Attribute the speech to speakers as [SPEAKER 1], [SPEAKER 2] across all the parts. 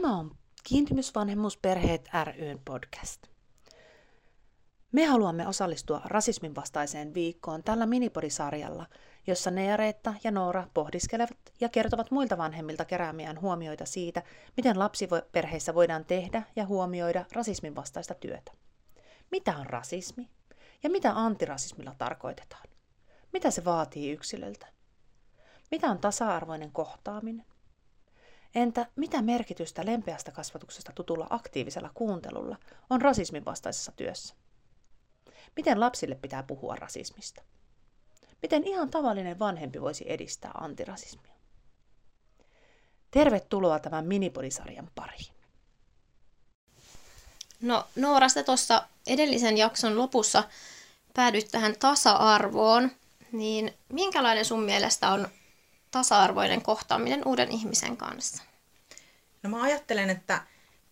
[SPEAKER 1] Tämä on Kiintymysvanhemmuusperheet ryn podcast. Me haluamme osallistua rasismin vastaiseen viikkoon tällä minipodisarjalla, jossa Neareetta ja Noora pohdiskelevat ja kertovat muilta vanhemmilta keräämiään huomioita siitä, miten lapsiperheissä voidaan tehdä ja huomioida rasismin vastaista työtä. Mitä on rasismi? Ja mitä antirasismilla tarkoitetaan? Mitä se vaatii yksilöltä? Mitä on tasa-arvoinen kohtaaminen? Entä mitä merkitystä lempeästä kasvatuksesta tutulla aktiivisella kuuntelulla on rasismin vastaisessa työssä? Miten lapsille pitää puhua rasismista? Miten ihan tavallinen vanhempi voisi edistää antirasismia? Tervetuloa tämän minipodisarjan pariin.
[SPEAKER 2] No Noora, tuossa edellisen jakson lopussa päädyt tähän tasa-arvoon, niin minkälainen sun mielestä on tasa-arvoinen kohtaaminen uuden ihmisen kanssa?
[SPEAKER 3] No mä ajattelen, että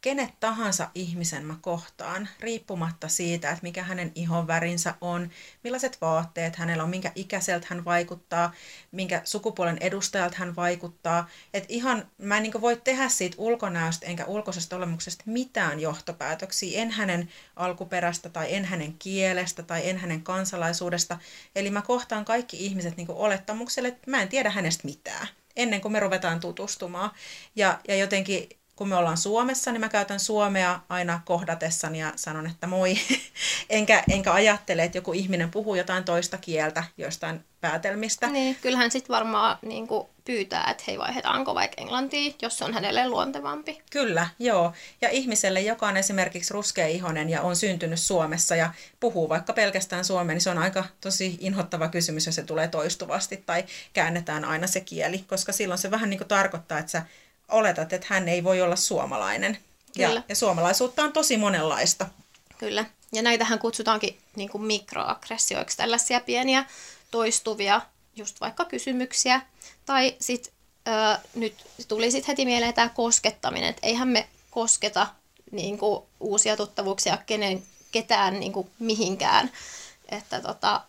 [SPEAKER 3] kenet tahansa ihmisen mä kohtaan, riippumatta siitä, että mikä hänen ihon värinsä on, millaiset vaatteet hänellä on, minkä ikäiseltä hän vaikuttaa, minkä sukupuolen edustajalta hän vaikuttaa. Et ihan mä en niin voi tehdä siitä ulkonäöstä enkä ulkoisesta olemuksesta mitään johtopäätöksiä, en hänen alkuperästä tai en hänen kielestä tai en hänen kansalaisuudesta. Eli mä kohtaan kaikki ihmiset niin olettamukselle, että mä en tiedä hänestä mitään ennen kuin me ruvetaan tutustumaan. Ja, ja jotenkin kun me ollaan Suomessa, niin mä käytän suomea aina kohdatessani ja sanon, että moi. enkä, enkä ajattele, että joku ihminen puhuu jotain toista kieltä jostain päätelmistä.
[SPEAKER 2] Niin, kyllähän sitten varmaan niin kuin pyytää, että hei vaihdetaanko vaikka englantia, jos se on hänelle luontevampi.
[SPEAKER 3] Kyllä, joo. Ja ihmiselle, joka on esimerkiksi ruskea-ihonen ja on syntynyt Suomessa ja puhuu vaikka pelkästään suomea, niin se on aika tosi inhottava kysymys, jos se tulee toistuvasti tai käännetään aina se kieli, koska silloin se vähän niin kuin tarkoittaa, että sä oletat, että hän ei voi olla suomalainen. Kyllä. Ja, ja suomalaisuutta on tosi monenlaista.
[SPEAKER 2] Kyllä. Ja näitähän kutsutaankin niin kuin mikroaggressioiksi, tällaisia pieniä toistuvia just vaikka kysymyksiä. Tai sitten nyt tuli sitten heti mieleen tämä koskettaminen, että eihän me kosketa niin kuin, uusia tuttavuuksia kenen, ketään niin kuin, mihinkään. Että tota,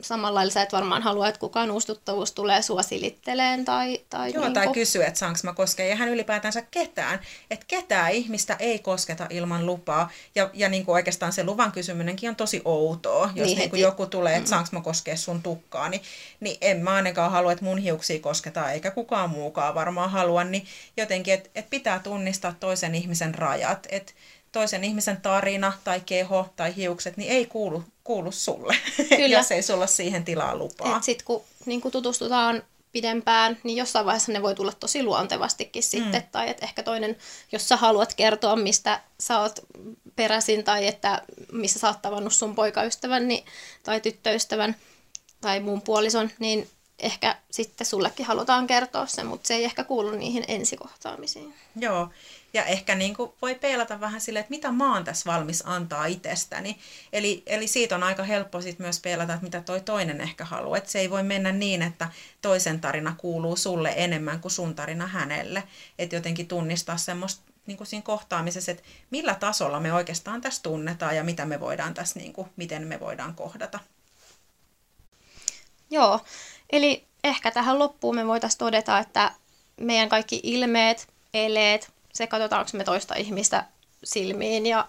[SPEAKER 2] samalla lailla sä et varmaan halua, että kukaan uustuttavuus tulee sua silitteleen tai... tai
[SPEAKER 3] Joo, niin tai kysyy, että saanko mä koskea. Ja hän ylipäätänsä ketään. Että ketään ihmistä ei kosketa ilman lupaa. Ja, ja niin kuin oikeastaan se luvan kysyminenkin on tosi outoa. Jos niin, niin kuin joku tulee, että mm. saanko mä koskea sun tukkaa, niin, niin en mä ainakaan halua, että mun hiuksia kosketaan, eikä kukaan muukaan varmaan halua. Niin jotenkin, että et pitää tunnistaa toisen ihmisen rajat. Että toisen ihmisen tarina tai keho tai hiukset, niin ei kuulu, kuulu sulle, Kyllä. jos ei sulla siihen tilaa lupaa.
[SPEAKER 2] Sitten kun niin kun tutustutaan pidempään, niin jossain vaiheessa ne voi tulla tosi luontevastikin sitten. Mm. Tai että ehkä toinen, jos sä haluat kertoa, mistä sä oot peräisin tai että missä sä oot tavannut sun poikaystävän niin, tai tyttöystävän tai muun puolison, niin ehkä sitten sullekin halutaan kertoa se, mutta se ei ehkä kuulu niihin ensikohtaamisiin.
[SPEAKER 3] Joo, ja ehkä niin kuin voi peilata vähän sille, että mitä mä oon tässä valmis antaa itsestäni. Eli, eli siitä on aika helppo sit myös peilata, että mitä toi toinen ehkä haluaa. Että se ei voi mennä niin, että toisen tarina kuuluu sulle enemmän kuin sun tarina hänelle. Että jotenkin tunnistaa semmoista niin kuin siinä kohtaamisessa, että millä tasolla me oikeastaan tässä tunnetaan ja mitä me voidaan tässä, niin kuin, miten me voidaan kohdata.
[SPEAKER 2] Joo, eli ehkä tähän loppuun me voitaisiin todeta, että meidän kaikki ilmeet, eleet, se katsotaanko me toista ihmistä silmiin ja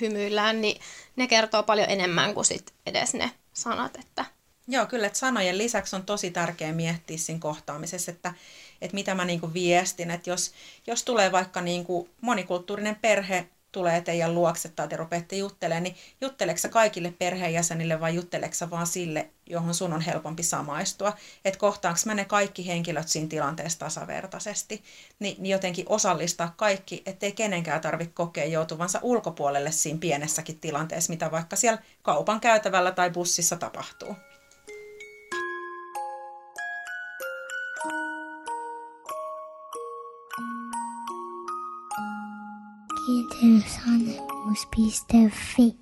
[SPEAKER 2] hymyillään, niin ne kertoo paljon enemmän kuin sit edes ne sanat. Että...
[SPEAKER 3] Joo, kyllä, että sanojen lisäksi on tosi tärkeää miettiä siinä kohtaamisessa, että, että mitä mä niinku viestin, että jos, jos tulee vaikka niinku monikulttuurinen perhe, tulee teidän luokse tai te rupeatte juttelemaan, niin jutteleksä kaikille perheenjäsenille vai jutteleksä vaan sille, johon sun on helpompi samaistua. Että kohtaanko mä ne kaikki henkilöt siinä tilanteessa tasavertaisesti. Ni, niin jotenkin osallistaa kaikki, ettei kenenkään tarvitse kokea joutuvansa ulkopuolelle siinä pienessäkin tilanteessa, mitä vaikka siellä kaupan käytävällä tai bussissa tapahtuu.
[SPEAKER 4] Quem interessa, must be pis devem